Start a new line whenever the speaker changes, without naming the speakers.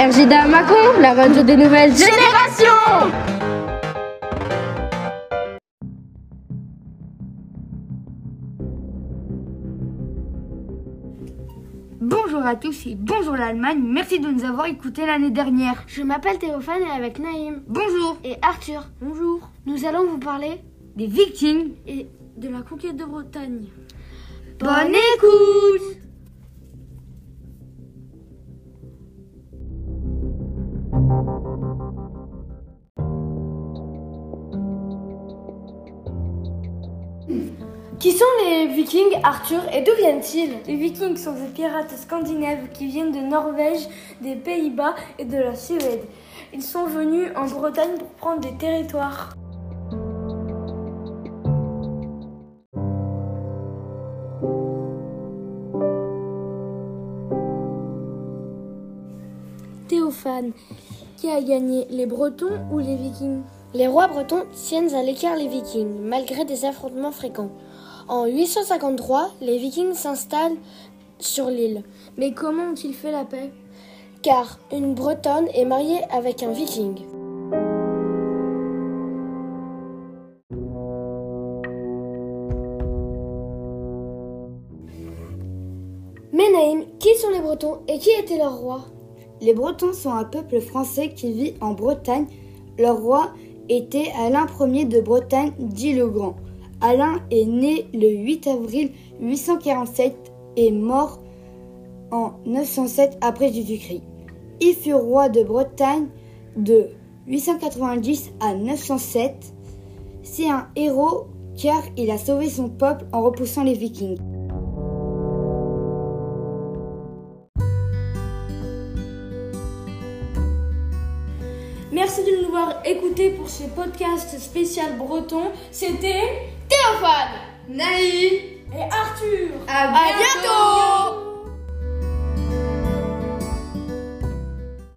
RJDA Macon, la radio des nouvelles générations.
Bonjour à tous et bonjour l'Allemagne, merci de nous avoir écoutés l'année dernière.
Je m'appelle Théophane et avec Naïm.
Bonjour.
Et Arthur,
Bonjour.
Nous allons vous parler
Des Vikings.
et de la conquête de Bretagne.
Bonne écoute
Qui sont les Vikings, Arthur, et d'où viennent-ils
Les Vikings sont des pirates scandinaves qui viennent de Norvège, des Pays-Bas et de la Suède. Ils sont venus en Bretagne pour prendre des territoires. Théophane, qui a gagné, les Bretons ou les Vikings?
Les rois bretons tiennent à l'écart les Vikings, malgré des affrontements fréquents. En 853, les Vikings s'installent sur l'île,
Mais comment ont-ils fait la paix?
Car une Bretonne est mariée avec un Viking. Mais Naïm, qui sont les Bretons et qui était leur roi
Les Bretons sont un peuple français qui vit en Bretagne. Leur roi était Alain Ier de Bretagne, dit le Grand. Alain est né le 8 avril 847 et mort en 907 après Jésus-Christ. Il fut roi de Bretagne de 890 à 907. C'est un héros car il a sauvé son peuple en repoussant les Vikings.
Merci de nous avoir écoutés pour ce podcast spécial breton. C'était
Théophane Naïm
et Arthur.
À bientôt